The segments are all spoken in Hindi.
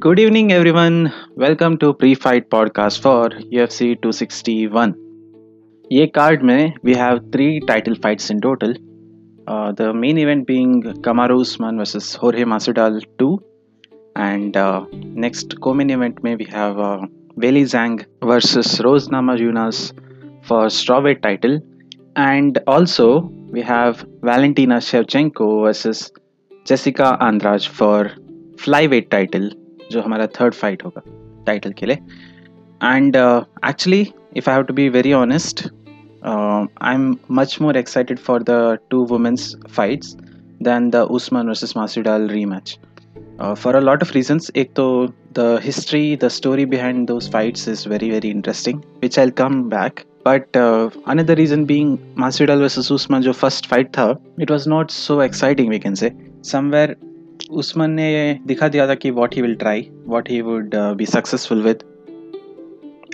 Good evening, everyone. Welcome to pre-fight podcast for UFC 261. ये card में we have three title fights in total. Uh, the main event being Kamaru Usman versus Jorge Masvidal 2, and uh, next co-main event में we have uh, Weili Zhang versus Rose Namajunas for strawweight title, and also we have Valentina Shevchenko versus Jessica Andrade for flyweight title जो हमारा थर्ड फाइट होगा टाइटल के लिए. And actually if I have to be very honest I am much more excited for the two women's fights than the Usman versus Masvidal rematch for a lot of reasons एक तो the history the story behind those fights is very very interesting which I come back but another reason being Masvidal versus Usman जो फ़र्स्ट फाइट था it was not so exciting we can से समवेयर उस्मान ने दिखा दिया था कि what he will try what he would be successful with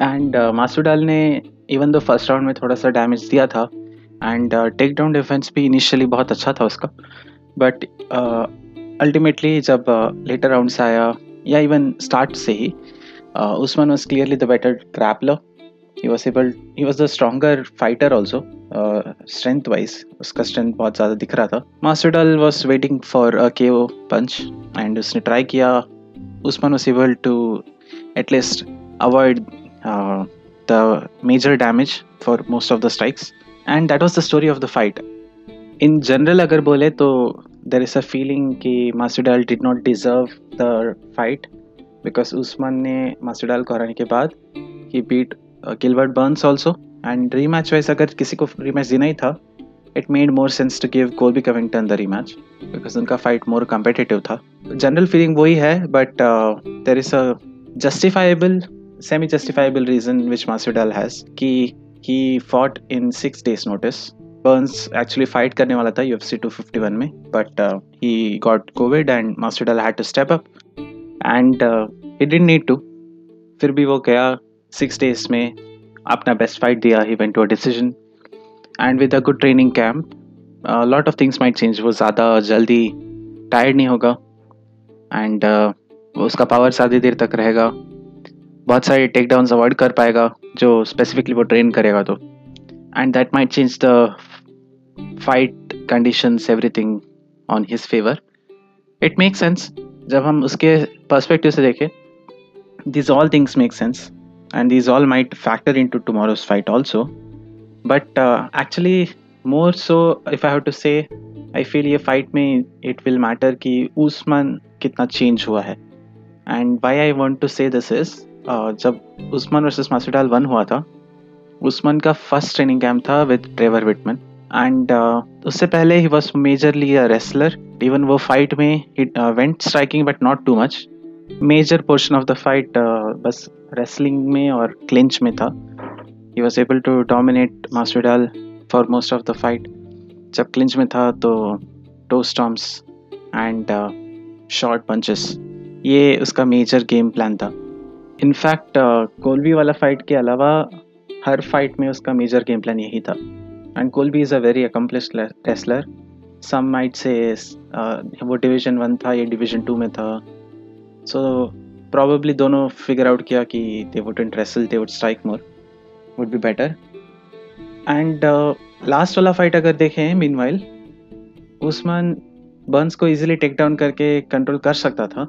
and Masvidal ने इवन दो फ़र्स्ट राउंड में थोड़ा सा डैमेज दिया था एंड टेक डाउन डिफेंस भी इनिशियली बहुत अच्छा था उसका. बट अल्टीमेटली uh, जब लेटर राउंड से आया या इवन स्टार्ट से ही Usman was clearly the better grappler he was able he was the stronger fighter also. Strength wise उसका स्ट्रेंथ बहुत ज़्यादा दिख रहा था। Master Masvidal was waiting for a K O punch and उसने ट्राई किया। Usman was able to at least avoid the major damage for most of the strikes and that was the story of the fight in general अगर बोले तो देर इज़ अ फीलिंग कि Masvidal did not deserve the fight because Usman ने मास्टर डाल को हराने के बाद ही beat Gilbert Burns also and rematch wise अगर किसी को री मैच देना ही था it made more sense to give Colby Covington the rematch because उनका फाइट मोर कम्पिटेटिव था। जनरल फीलिंग वही है but there is a justifiable semi justifiable reason which Masvidal has कि he fought in six days notice Burns actually fight करने वाला था U F C two fifty one में but he got COVID and Masvidal had to step up and he didn't need to फिर भी वो गया सिक्स डेज़ में। अपना बेस्ट फाइट दिया he went to a decision and with a good training camp lot of things might change वो ज़्यादा जल्दी टायर्ड नहीं होगा। एंड uh, उसका पावर ज़्यादा देर तक रहेगा। बहुत सारे टेक डाउन अवॉइड कर पाएगा जो स्पेसिफिकली वो ट्रेन करेगा तो। And that might change the fight conditions everything on his favour it make sense जब हम उसके पर्सपेक्टिव से देखें this all things make sense and these all might factor into tomorrow's fight also but uh, actually more so if i have to say i feel ये fight में it will matter कि उस्मान कितना change हुआ है and why I want to say this is uh, जब उस्मान वर्सेस मासूडाल वन हुआ था उस्मान का फर्स्ट ट्रेनिंग कैंप था विद ट्रेवर विटमन एंड उससे पहले ही was majorly a wrestler even वो फाइट में went striking but not too much major portion of the fight बस रेसलिंग में और क्लिंच में था। He was able to dominate Masvidal for most of the fight जब क्लिंच में था तो toe stomps and short punches ये उसका मेजर गेम प्लान था। इनफैक्ट कोलबी वाला फाइट के अलावा हर फाइट में उसका मेजर गेम प्लान यही था। And Colby is a very accomplished wrestler some might से वो डिवीज़न वन था, ये डिवीज़न टू में था। सो प्रॉबली दोनों फिगर आउट किया कि they would wrestle they would strike more would be better and last वाला फाइट अगर देखें मीन वाइल उस्मान बर्न्स को इजीली टेक डाउन करके कंट्रोल कर सकता था।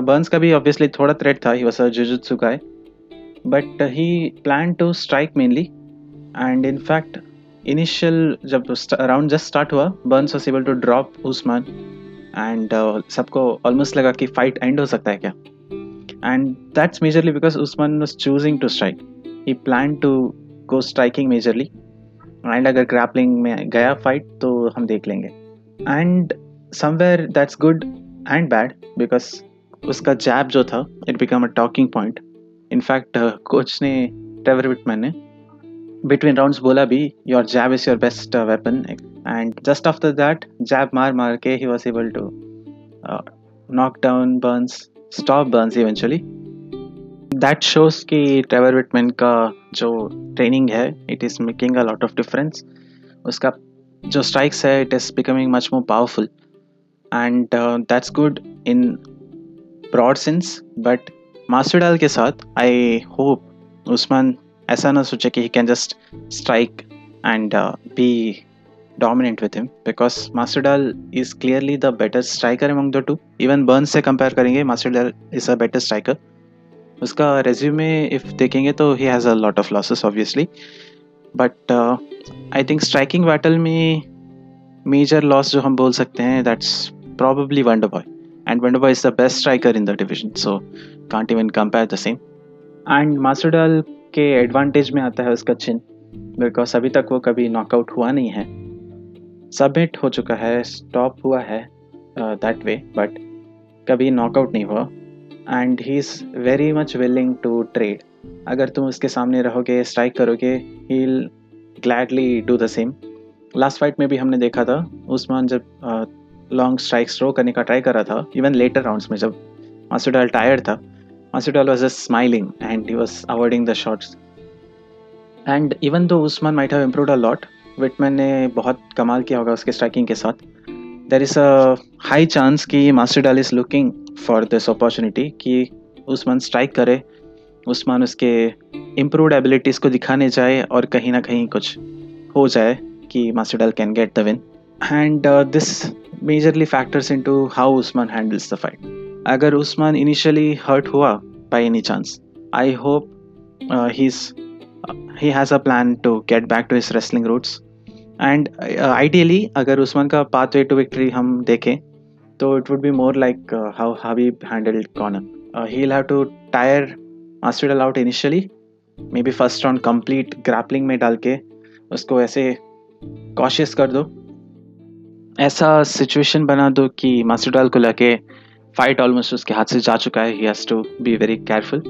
बर्न्स uh, का भी ऑब्वियसली थोड़ा थ्रेट था he was jujutsu guy but he plan to strike mainly and in fact initial जब राउंड जस्ट स्टार्ट हुआ Burns was able to drop Usman and uh, सबको ऑलमोस्ट लगा कि फाइट एंड हो सकता है क्या? And that's majorly because Usman was choosing to strike he plan to go striking majorly and अगर ग्रैपलिंग में गया फाइट तो हम देख लेंगे. And somewhere that's good and bad because उसका जैब जो था it become a talking point in fact coach ने ट्रेवर विटमैन ने बिटवीन राउंड्स बोला भी your jab is your best weapon and just after that jab मार मार के he was able to knock down Burns stop Burns eventually that shows कि ट्रेवर विटमैन का जो ट्रेनिंग है it is making a lot of difference उसका जो स्ट्राइक्स है it is becoming much more powerful and that's good in broad sense but Masvidal के साथ आई होप उस्मान ऐसा ना सोचे कि he can just strike and be dominant with him because Masvidal is clearly the better striker among the two even Burn से कंपेयर करेंगे Masvidal is a better striker उसका रेज्यू में इफ़ देखेंगे तो he has a lot of losses obviously but I think striking battle में मेजर लॉस जो हम बोल सकते हैं that's probably Wonder Boy and Wonder Boy is the best striker in the division so can't even compare the same and Masvidal के एडवांटेज में आता है उसका चिन बिकॉज़ अभी तक वो कभी नॉकआउट हुआ नहीं है। सबमिट हो चुका है स्टॉप हुआ है दैट वे बट कभी नॉकआउट नहीं हुआ। And he is very much willing to trade अगर तुम उसके सामने रहोगे स्ट्राइक करोगे he gladly do the same last fight में भी हमने देखा था, उस्मान जब लॉन्ग स्ट्राइक थ्रो करने का ट्राई कर रहा था इवन लेटर राउंड्स में जब मासुडाल टायर्ड था Masvidal was just smiling and he was avoiding the shots and even though Usman might have improve a lot Wittman ने बहुत कमाल किया होगा उसके स्ट्राइकिंग के साथ। There is a high chance कि Masvidal is looking for this opportunity कि उस्मान स्ट्राइक करे उस्मान उसके इम्प्रूवड एबिलिटीज़ को दिखाने जाए और कहीं ना कहीं कुछ हो जाए कि Masvidal can get the win and this majorly factors into how Usman handles the fight अगर उस्मान इनिशियली हर्ट हुआ by any chance I hope he he has a plan to get back to his wrestling roots. And ideally अगर उस्मान का पाथ वे टू विक्ट्री हम देखें तो it would be more like how हावी handled Conor he have to tire Masvidal out initially maybe first round complete grappling में डाल के उसको ऐसे कॉशियस कर दो। ऐसा सिचुएशन बना दो कि मास्टरडाल को लगे फाइट ऑलमोस्ट उसके हाथ से जा चुका है. He has to be very careful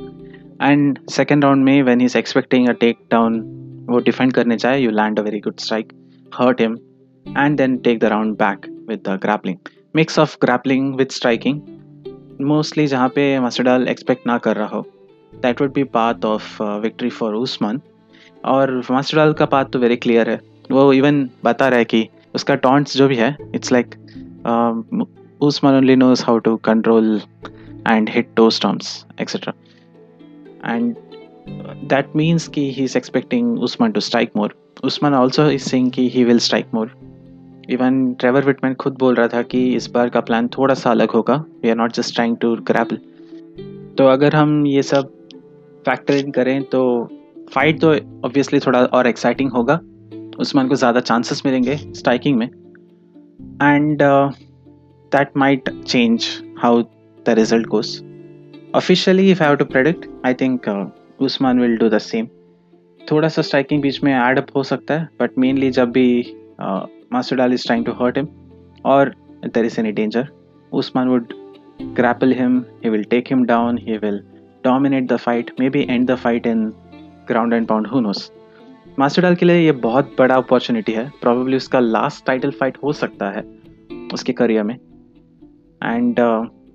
and second round में when is expecting a take down वो डिफेंड करने जाए you land a very good strike hurt him, and then take the round back with the grappling. Mix of grappling with striking. Mostly जहाँ पे मसडाल एक्सपेक्ट ना कर रहा हो. That would be path of victory for Usman और मसडाल का पाथ तो वेरी क्लियर है. वो इवन बता रहा है कि उसका टॉन्ट्स जो भी है it's like Usman only knows how to control and hit toe stomps etcetera and that means ki he's expecting Usman to strike more. Usman also is saying कि he will strike more. Even Trevor Wittman खुद बोल रहा था कि इस बार का प्लान थोड़ा सा अलग होगा we are not just trying to grapple तो अगर हम ये सब फैक्टर इन करें तो फाइट तो ऑब्वियसली थोड़ा और एक्साइटिंग होगा. उस्मान को ज़्यादा चांसेस मिलेंगे स्ट्राइकिंग में. And that might change how the result goes officially if I have to predict I think Usman will do the same थोड़ा सा स्ट्राइकिंग बीच में एड अप हो सकता है बट मेनली जब भी Masvidal is trying to hurt him और there is any danger Usman would grapple him, he will take him down, he will dominate the fight, maybe end the fight in ground and pound, who knows. Masvidal के लिए ये बहुत बड़ा अपॉर्चुनिटी है प्रॉबेबली उसका लास्ट टाइटल फाइट हो सकता है उसके करियर में। एंड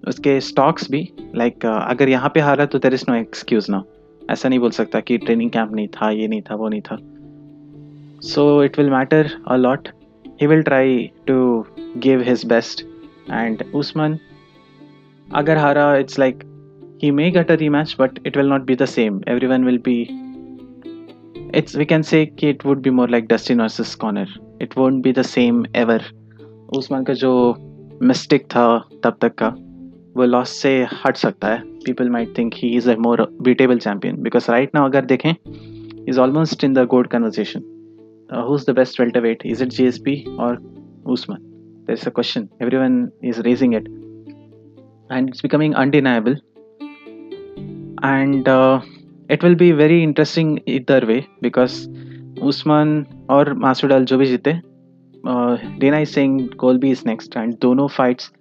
उसके स्टॉक्स भी लाइक अगर यहाँ पे हारा तो देर इज़ नो एक्सक्यूज ना ऐसा नहीं बोल सकता कि ट्रेनिंग कैंप नहीं था, ये नहीं था, वो नहीं था. So it will matter a lot he will try to give his best and Usman अगर हारा it's like he may get a rematch but it will not be the same everyone will be it's we can say it would be more like Dustin versus Conor it won't be the same ever Usman का जो मिस्टेक था तब तक का। वो लॉस से हट सकता है। People might think he is a more beatable champion because right now अगर देखें is almost in the goat conversation who is the best welterweight is it G S P और Usman there is a question everyone is raising it and it's becoming undeniable and it will be very interesting either way because Usman और मासूडाल जो भी जीते Dana saying Colby is next and दोनों फाइट्स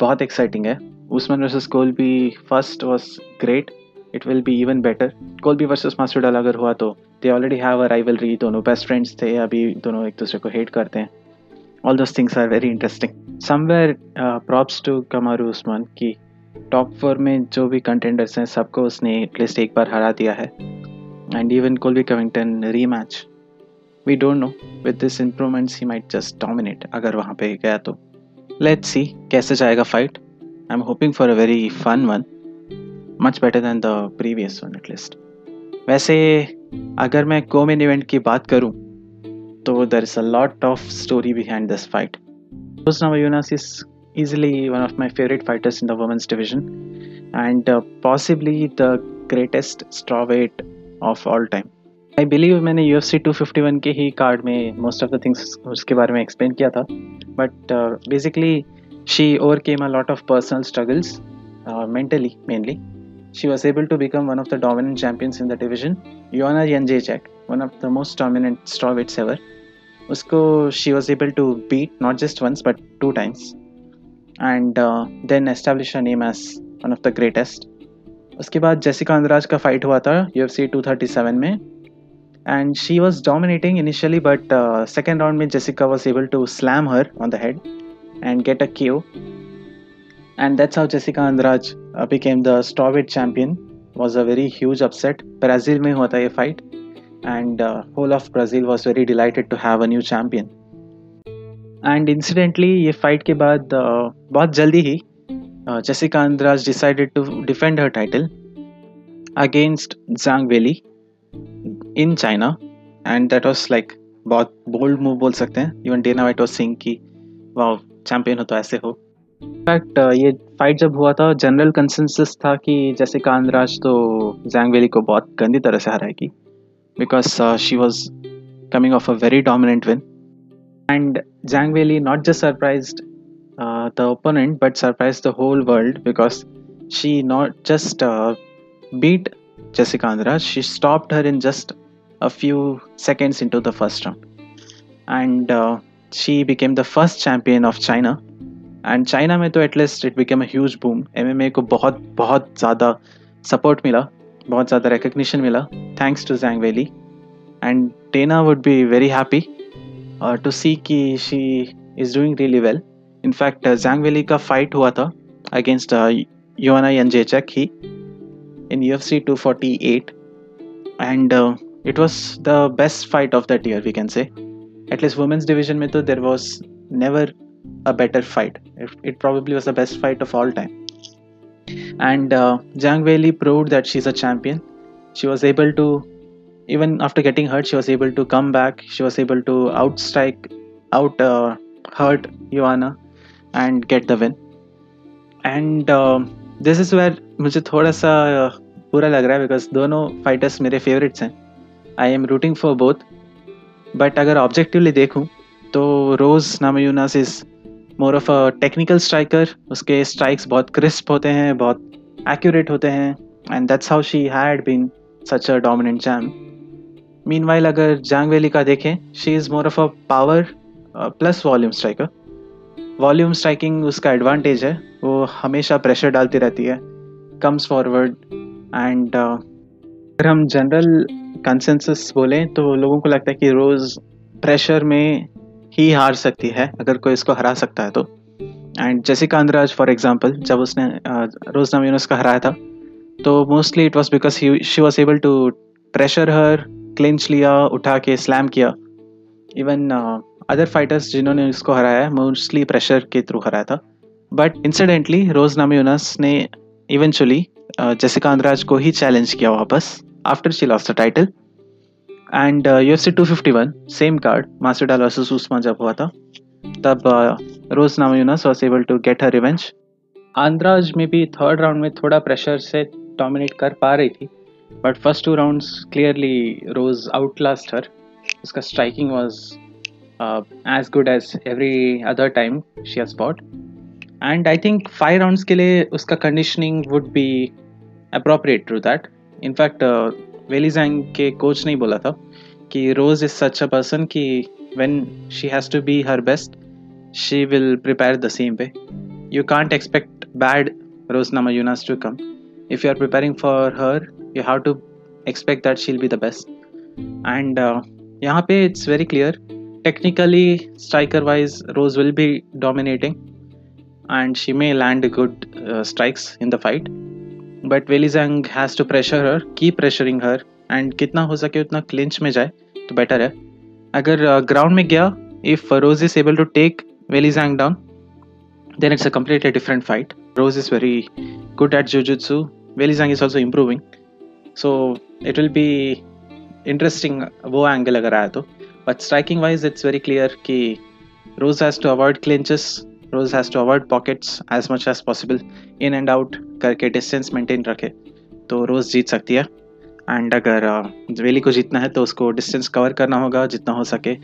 बहुत एक्साइटिंग है। Usman versus Colby first was great it will be even better Colby versus Masvidal अगर हुआ तो they already have a rivalry दोनों बेस्ट फ्रेंड्स थे। अभी दोनों एक दूसरे को हेट करते हैं। All those things are very interesting somewhere props to Kamaru Usman की टॉप फोर में जो भी कंटेंडर्स हैं, सबको उसने एटलीस्ट एक बार हरा दिया है। And even Colby Covington rematch we don't know with this improvements he might just dominate अगर वहाँ पे गया तो। लेट्स सी कैसे जाएगा fight I am hoping for a very fun one much better than the previous one at least वैसे, अगर मैं कोमेन इवेंट की बात करूँ तो there is a lot of story behind this fight यूनास is easily one of my favourite fighters in the women's division and possibly the greatest strawweight of all time I believe मैंने U F C two fifty one के ही कार्ड में मोस्ट ऑफ़ द थिंग्स उसके बारे में एक्सप्लेन किया था। But basically she overcame a lot of personal struggles mentally mainly she was able to become one of the dominant champions in the division Joanna N जे Jack one of the most dominant strawweights ever उसको she was able to beat not just once but two times and then establish a name as one of the greatest उसके बाद जैसिका अंदराज का फाइट हुआ था U F C two thirty seven में। and she was dominating initially but uh, second round में Jessica was able to slam her on the head and get a KO and that's how Jessica Andrade uh, became the strawweight champion was a very huge upset Brazil में हुआ था ये fight and uh, whole of Brazil was very delighted to have a new champion and incidentally ये fight के बाद uh, बहुत जल्दी ही uh, Jessica Andrade decided to defend her title against Zhang Weili In China and that was like बहुत बोल्ड मूव बोल सकते हैं. Even Dana White was saying की वाह चैंपियन हो तो ऐसे हो. इनफैक्ट uh, ये फाइट जब हुआ था जनरल कंसेंसस था कि जैसे कांदराज तो जैंग वैली को बहुत गंदी तरह से हराएगी. Because she was coming off a very dominant win and Zhang Weili not just surprise the opponent but surprise the whole world because she not just beat Jessica Andrade, she stopped her in just a few seconds into the first round. And uh, she became the first champion of China. And China में तो at least it became a huge boom M को बहुत बहुत ज़्यादा सपोर्ट मिला बहुत ज़्यादा रिकग्निशन मिला thanks to Zhang Weili and Dana would be very happy to see कि she is doing really well in fact Zhang Weili का फाइट हुआ था अगेंस्ट योना यंजेचक ही in UFC 248, and uh, it was the best fight of that year, we can say. At least women's division, mein toh, there was never a better fight. It, it, probably was the best fight of all time. And uh, Zhang Weili proved that she's a champion. She was able to, even after getting hurt, she was able to come back. She was able to outstrike, out uh, hurt Joanna and get the win. And uh, this is where मुझे थोड़ा सा बुरा लग रहा है बिकॉज़ दोनों फाइटर्स मेरे फेवरेट्स हैं। I am rooting for both but अगर ऑब्जेक्टिवली देखूँ तो Rose Namajunas is more of a technical striker उसके स्ट्राइक्स बहुत क्रिस्प होते हैं, बहुत एक्यूरेट होते हैं and that's how she had been such a dominant champ meanwhile अगर जांग वैली का देखें she is more of a power plus volume striker volume striking उसका एडवांटेज है, वो हमेशा प्रेशर डालती रहती है। कम्स फॉरवर्ड एंड अगर हम जनरल कंसेंसस बोलें तो लोगों को लगता है कि रोज़ प्रेशर में ही हार सकती है, अगर कोई इसको हरा सकता है तो। एंड जैसे कांद्राज फॉर एग्जांपल जब उसने रोज नाम यूनस का हराया था तो mostly it was because she was able to pressure her clinch लिया, उठा के स्लैम किया। इवन अदर फाइटर्स जिन्होंने उसको हराया मोस्टली प्रेशर के थ्रू हराया था। बट इंसिडेंटली रोज नामी ने इवेंचुअली जेसिका अंद्राज को ही चैलेंज किया वापस after she lost the title and U F C two fifty one same card Masvidal versus जब हुआ था, तब Rose Namajunas was able to get her revenge Andrade में भी थर्ड राउंड में थोड़ा प्रेशर से डोमिनेट कर पा रही थी but first two rounds clearly Rose out last her उसका striking was as good as every other time she she has and I think five rounds के लिए उसका conditioning would be appropriate to that in fact Weili Zhang के कोच ने ही बोला था कि Rose is such a person की when she has to be her best she will prepare the same way you can't expect but Rose Namajunas to come if you are preparing for her you have to expect that she'll be the best and यहाँ पे it's very clear technically striker wise Rose will be dominating and she may land good uh, strikes in the fight but Zhang has to pressure her keep pressuring her and कितना हो सके उतना क्लिंच में जाए तो बेटर है अगर ग्राउंड uh, में गया if Rose is able to take Zhang down then it's a completely different fight Rose is very good at Jujutsu. Weili Zhang is also improving. So it will be interesting वो angle अगर आया तो but striking wise it's very clear कि Rose has to avoid clinches Rose has to avoid pockets as much as possible in and out करके डिस्टेंस maintain रखे तो रोज़ जीत सकती है। एंड अगर वेली को जीतना है तो उसको डिस्टेंस कवर करना होगा, जितना हो सके।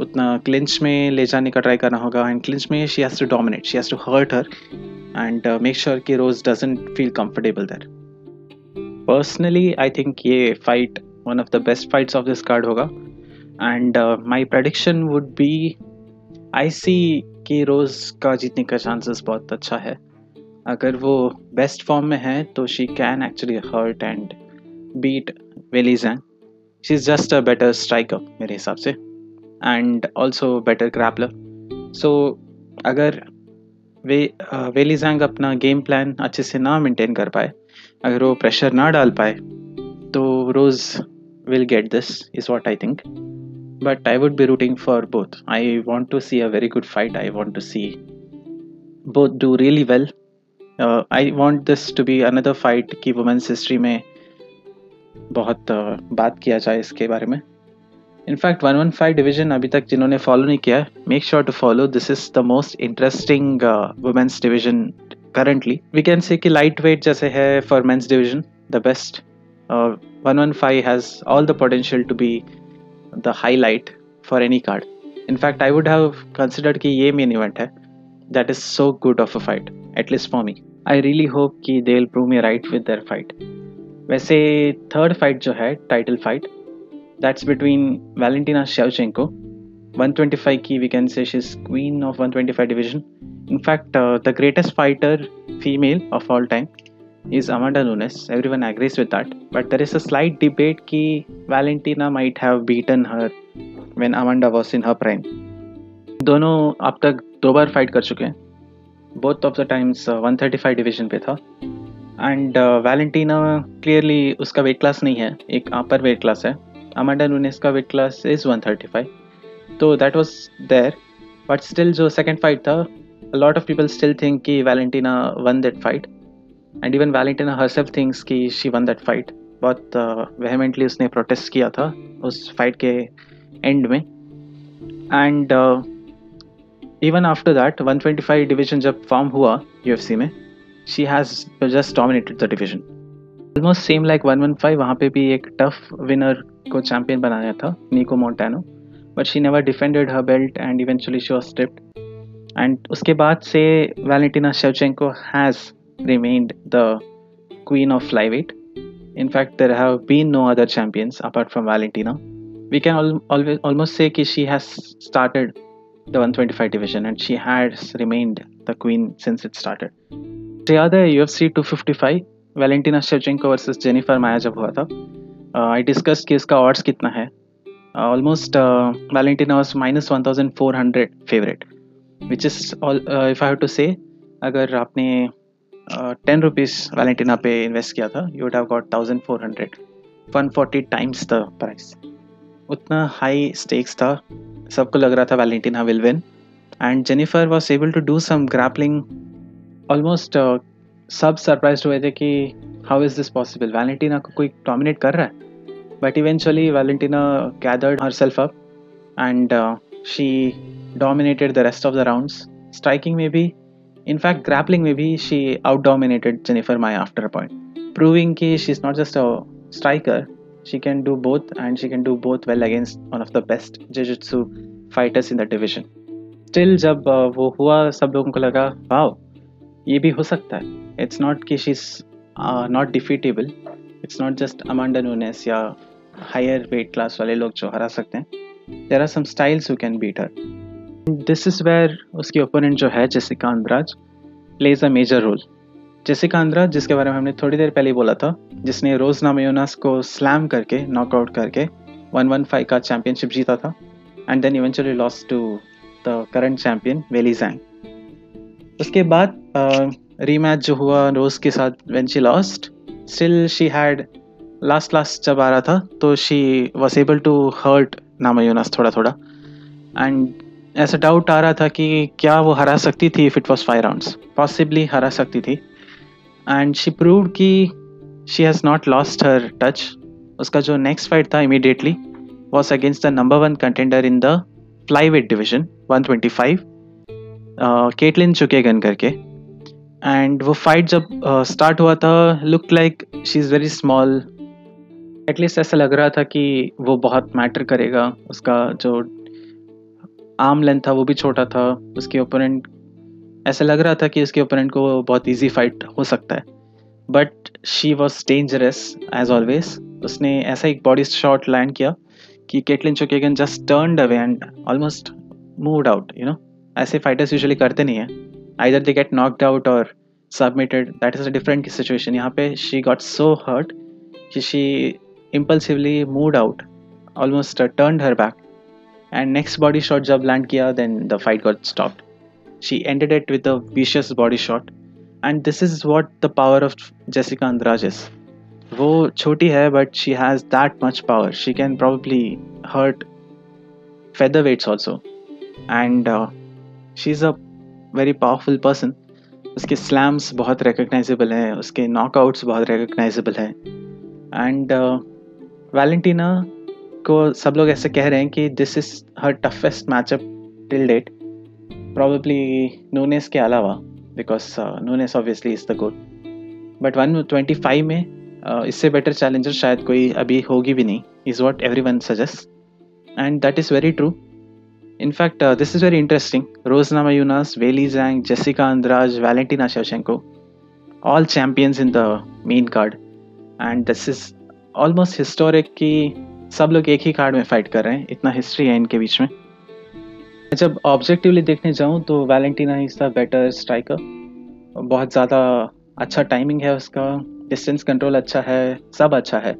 उतना क्लिंच में ले जाने का ट्राई करना होगा। एंड क्लिंच में she has to dominate she has to hurt her and make sure कि Rose doesn't feel comfortable there personally I think ये fight one of the best fights of this card होगा। And my prediction would be I see कि रोज का जीतने का चांसेस बहुत अच्छा है। अगर वो बेस्ट फॉर्म में है तो she can actually hurt and beat Weili Zhang she is just a better striker मेरे हिसाब से। And also better grappler so अगर वे वेली जैंग अपना गेम प्लान अच्छे से ना मेंटेन कर पाए, अगर वो प्रेशर ना डाल पाए तो Rose will get this is what I think but I would be rooting for both. I want to see a very good fight. I want to see both do really well. Uh, I want this to be another fight कि वुमेंस हिस्ट्री में बहुत बात किया जाए इसके बारे में in fact one one five division अभी तक जिन्होंने फॉलो नहीं किया make sure to follow this is the most interesting women's division currently we can say कि लाइट वेट जैसे है for men's division the best one one five has all the potential to be the highlight for any card in fact I would have considered कि ये मेन इवेंट है. That is so good of a fight at least for me I really hope कि they will prove me right with their fight वैसे थर्ड फाइट जो है title fight that's between Valentina Shevchenko 125 की वी कैन से she's queen of 125 division. In fact uh, the greatest fighter female of all time is Amanda Nunes. Everyone agrees with that. But there is a slight debate ki Valentina might have beaten her when Amanda was in her prime. दोनों अब तक दो बार फाइट कर चुके हैं। Both of the times 135 division पे था। एंड वैलेंटीना क्लियरली उसका वेट क्लास नहीं है। एक अपर वेट क्लास है। अमांडा नूनेस का वेट क्लास इज़ 135 तो that was there but still जो सेकंड फाइट था lot of people still think कि Valentina won that fight and even Valentina herself thinks कि शी वन दैट फाइट बहुत वेहमेंटली uh, उसने प्रोटेस्ट किया था उस फाइट के एंड में। And even after that 125 division जब फॉर्म हुआ यूएफसी में she has just dominated the division almost same like 115 वहाँ पे भी एक टफ विनर को चैम्पियन बनाया था Nicco Montano but she never defended her belt and eventually she was stripped and उसके बाद से Valentina Shevchenko has remained the queen of flyweight in fact there have been no other champions apart from valentina we can al- always almost say that she has started the 125 division and she has remained the queen since it started the other UFC 255 Valentina Shevchenko versus Jennifer Maia जब हुआ था आई डिस्कस कि इसका ऑर्ड्स कितना है almost Valentina was minus one thousand four hundred favourite which is if I have to say अगर आपने टेन रुपीज़ वैलेंटिना पे इन्वेस्ट किया था। You would have got thousand four hundred one forty times the price उतना हाई स्टेक्स था। सबको लग रहा था Valentina will win and Jennifer was able to do some grappling almost सब सरप्राइज़ हुए थे कि how is this possible Valentina को कोई डोमिनेट कर रहा है? But eventually Valentina gathered her self up and she dominated the rest of the rounds striking में भी इनफैक्ट ग्रैपलिंग में भी she out dominated Jennifer Maia after a point proving कि she is not just a striker she can do both and she can do both well against one of the best jiu-jitsu fighters in the division. Still जब uh, वो हुआ सब लोगों को लगा वाओ ये भी हो सकता है इट्स नॉट कि she is not defeatable it's not just Amanda Nunes या हायर वेट क्लास वाले लोग जो हरा सकते हैं there are some styles who can beat her this is where उसकी ओपोनेंट जो है Jessica Andrade plays a major role Jessica Andrade जिसके बारे में हमने थोड़ी देर पहले ही बोला था, जिसने रोज नामयोनास को स्लैम करके नॉकआउट करके वन वन फाइव का चैम्पियनशिप जीता था and then eventually loss to the current champion Weili Zhang उसके बाद रीमैच जो हुआ रोज के साथ when she lost still she had last last जब आ रहा था तो she was able to hurt Namajunas थोड़ा थोड़ा एंड ऐसा डाउट आ रहा था कि क्या वो हरा सकती थी if it was five rounds possibly हरा सकती थी। एंड शी प्रूव कि she has not lost her touch उसका जो नेक्स्ट फाइट था immediately was against the number one contender in the flyweight division 125 Katlyn Chookagian करके एंड वो फाइट जब स्टार्ट uh, हुआ था look like she is very small at least ऐसा लग रहा था कि वो बहुत मैटर करेगा उसका जो आर्म लेंथ था, वो भी छोटा था, उसके ओपोनेंट ऐसा लग रहा था कि उसके ओपोनेंट को बहुत इजी फाइट हो सकता है। But she was dangerous as always उसने ऐसा एक बॉडी शॉट लैंड किया कि Katlyn Chookagian just turn away and almost moved out you know ऐसे फाइटर्स यूजुअली करते नहीं है। Either they get knocked out और submitted that is a different situation यहाँ पे शी गॉट सो हर्ट कि she impulsively moved out almost turn her back. And next body shot जब लैंड किया then the fight got stop she ended it with vicious body shot and this is what the power of Jessica Andrade वो छोटी है but she has that much power she can probably hurt featherweights also and she is a very powerful person उसके स्लैम्स बहुत रिकग्नाइजेबल हैं. उसके नॉकआउट्स बहुत रिकोगनाइजेबल हैं. एंड वैलेंटीना को सब लोग ऐसे कह रहे हैं कि this is her toughest matchup till date probably Nunes के अलावा because Nunes obviously is the good but one twenty five में uh, इससे बेटर चैलेंजर शायद कोई अभी होगी भी नहीं is what everyone suggest and that is very true in fact this is very interesting Rose Namajunas Weili Zhang Jessica Andrade Valentina Shevchenko all champions in the main card. And this is almost historic कि सब लोग एक ही कार्ड में फाइट कर रहे हैं। इतना हिस्ट्री है इनके बीच में। जब ऑब्जेक्टिवली देखने जाऊँ तो Valentina is the better striker बहुत ज़्यादा अच्छा टाइमिंग है उसका। डिस्टेंस कंट्रोल अच्छा है, सब अच्छा है।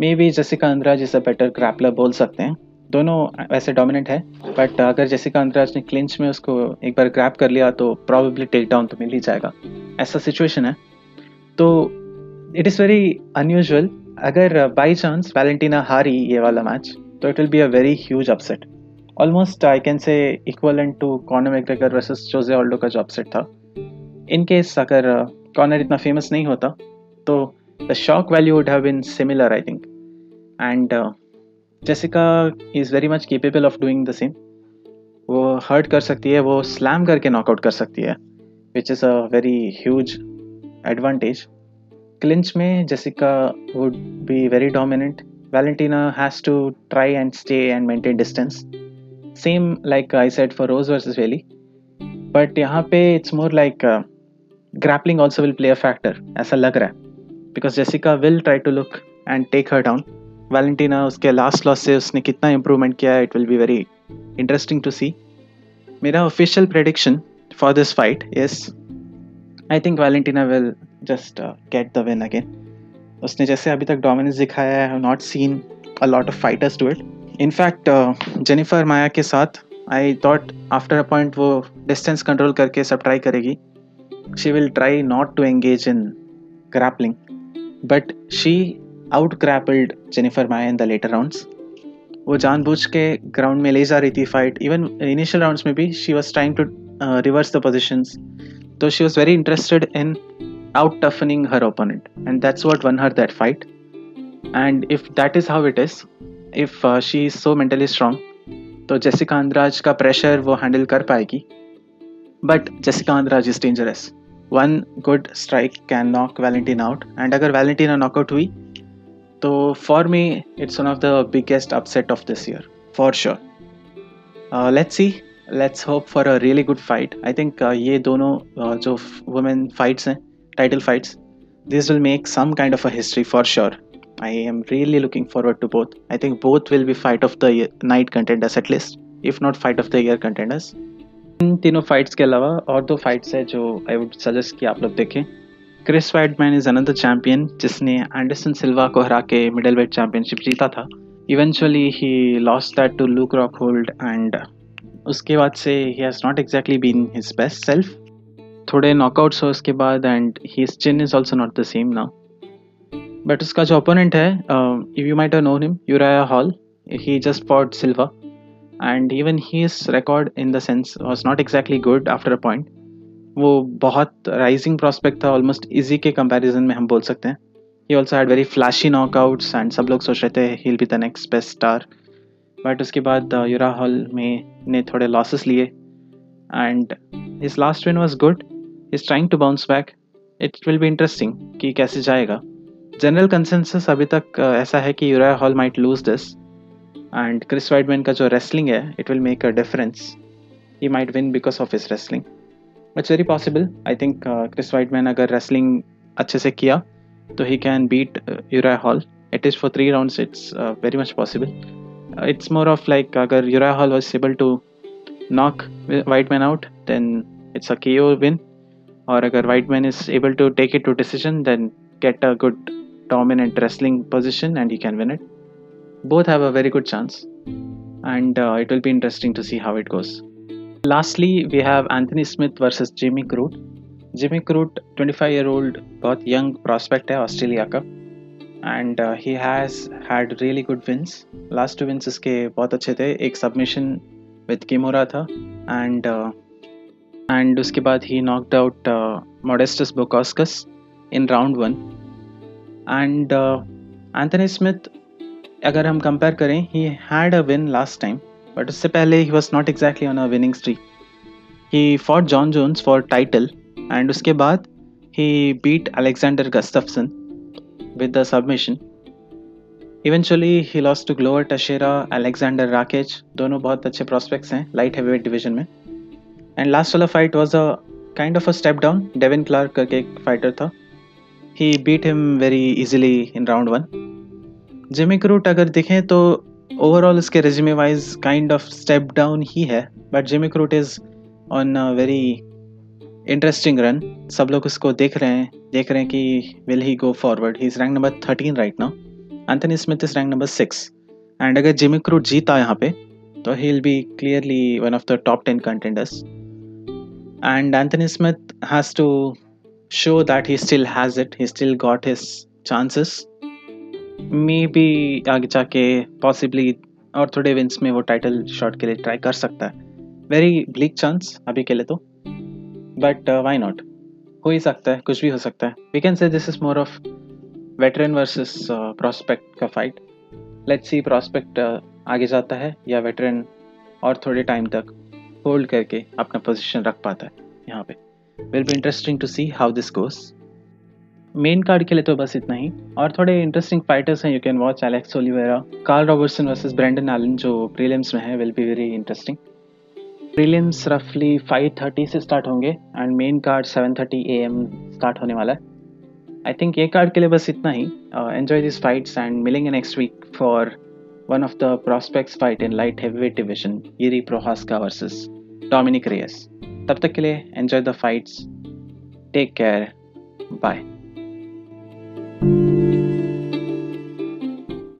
Maybe Jessica Andrade is a better grappler बोल सकते हैं। दोनों वैसे डोमिनेंट है बट अगर जैसिका अंद्राज ने क्लिंच में उसको एक बार ग्रैप कर लिया तो प्रॉबेबली टेक डाउन तो मिल ही जाएगा। ऐसा सिचुएशन है। तो इट इज़ वेरी अनयूजल अगर बाई चांस वैलेंटीना हारी ये वाला मैच तो it will be a very huge upset almost I can say equal to Conor McGregor versus Jose Aldo का जो अपसेट था. इन केस अगर कॉर्नर uh, इतना फ़ेमस नहीं होता तो the shock value would have been similar I think and Jessica is very much capable of doing the same वो हर्ट कर सकती है वो स्लैम करके नॉकआउट कर सकती है which is a very huge advantage clinch में Jessica would be very dominant Valentina has to try and stay and maintain distance same like I said for Rose versus Weili but यहाँ पे it's more like grappling also will play a factor ऐसा लग रहा है. Because Jessica will try to look and take her down Valentina उसके लास्ट लॉस से उसने कितना इम्प्रूवमेंट किया it will be very interesting to see मेरा official prediction for this fight is I think Valentina will just get the win again उसने जैसे अभी तक डोमिनेंस दिखाया है not seen a lot of fighters to it in fact Jennifer Maia के साथ I thought after a point वो डिस्टेंस कंट्रोल करके सब ट्राई करेगी. She will try not to engage in grappling but she out grappled Jennifer Maia in the later rounds वो जानबूझ के ग्राउंड में ले जा रही थी फाइट इवन इनिशियल राउंड्स में भी she was trying to reverse the positions तो she was very interested in out toughening her opponent. And that's what won her that fight. And if that is how it is if uh, she is so mentally strong तो जेसिका अंद्राज का प्रेशर वो हैंडल कर पाएगी but Jessica Andrade is dangerous one good strike can knock Valentina out and अगर वैलेंटीना नॉकआउट हुई तो for me it's one of the biggest upset of this year for sure let's see let's hope for a really good fight I think ये दोनों जो वुमेन फाइट्स हैं title fights this will make some kind of a history for sure I am really looking forward to both I think both will be fight of the night contenders at least if not fight of the year contenders इन तीनों फाइट्स के अलावा और दो फाइट्स हैं जो आई वुड सजेस्ट कि आप लोग देखें। Chris Weidman is another champion जिसने एंडरसन सिल्वा को हरा के मिडल वेट चैम्पियनशिप जीता था। Eventually he lost that to Luke Rockhold and उसके बाद से he has not exactly been his best self थोड़े नॉकआउट्स हो उसके बाद and he chin is also not the same now but उसका जो ओपोनेंट है if you might know him Uriah Hall he just fought Silva and even he record in the sense was not exactly good after a point वो बहुत राइजिंग प्रॉस्पेक्ट था ऑलमोस्ट इजी के कंपैरिजन में हम बोल सकते हैं. He also had very flashy knockouts and सब लोग सोच रहे थे he will be the next best star but उसके बाद यूरा uh, हॉल में ने थोड़े लॉसेस लिए. And his last win was good is trying to bounce back it will be interesting कि कैसे जाएगा. जनरल कंसेंसस अभी तक uh, ऐसा है कि Uriah Hall might lose this and Chris Weidman का जो रेसलिंग है it will make a difference he might win because of his wrestling it's very possible I think Chris Weidman अगर रेसलिंग अच्छे से किया तो he can beat Uriah Hall it is for three rounds it's very much possible it's more of like अगर Uriah Hall was able to knock Weidman out then it's a K O win और अगर Weidman is able to take it to decision then get a good dominant wrestling position and he can win it. Both have a very good chance, and uh, it will be interesting to see how it goes. Lastly, we have Anthony Smith versus Jimmy Crute. Jimmy Crute, 25 year old, बहुत young prospect है ऑस्ट्रेलिया का And he has had really good wins last two wins इसके बहुत अच्छे थे एक सबमिशन विद किमोरा था एंड एंड उसके बाद he knocked out Modestas Bukauskas in round one and Anthony Smith अगर हम कंपेयर करें he had a win last time but उससे पहले he was not exactly on a winning streak he for Jon Jones for title and उसके बाद he beat Alexander Gustafsson with the submission eventually he loss to Glover Teixeira Aleksandar Rakic दोनों बहुत अच्छे प्रॉस्पेक्ट्स हैं लाइट हैवीवेट डिवीज़न में. एंड लास्ट वाला fight was a kind of a step down Devin Clark करके एक फाइटर था. He beat him very easily in round one Jimmy Crute अगर देखें तो ओवरऑल इसके resume wise kind of step down ही है. But Jimmy Crute is on a very interesting run सब लोग उसको देख रहे हैं, देख रहे हैं कि will he go forward he is rank number thirteen right now Anthony Smith is rank number six and अगर जिमी क्रूट जीता यहाँ पे तो he will be clearly one of the top ten contenders and Anthony Smith has to show that he still has it. He still got his chances. Maybe आगे जाके पॉसिबली और थोड़े विंस में वो टाइटल शॉट के लिए ट्राई कर सकता है. वेरी ब्लिक चांस अभी के लिए तो. बट वाई नॉट हो ही सकता है, कुछ भी हो सकता है। We can say this is more of veteran versus prospect का फाइट लेट्स सी प्रॉस्पेक्ट आगे जाता है या वेटरन और थोड़े टाइम तक होल्ड करके अपना पोजिशन रख पाता है यहाँ पे। Will be interesting to see how this goes main card के लिए तो बस इतना ही। और थोड़े इंटरेस्टिंग फाइटर्स हैं you can watch Alex Oliveira Carl Robertson versus Brendan Allen जो प्रीलिम्स में है will be very interesting prelims रफली 5:30 से स्टार्ट होंगे and main card 7:30 am start होने वाला है। आई थिंक ये कार्ड के लिए बस इतना ही। एंजॉय दिस फाइट्स एंड मिलेंगे next week for one of the prospects fight in light heavyweight division Jiri Prochazka versus Dominick Reyes तब तक के लिए enjoy the fights take care bye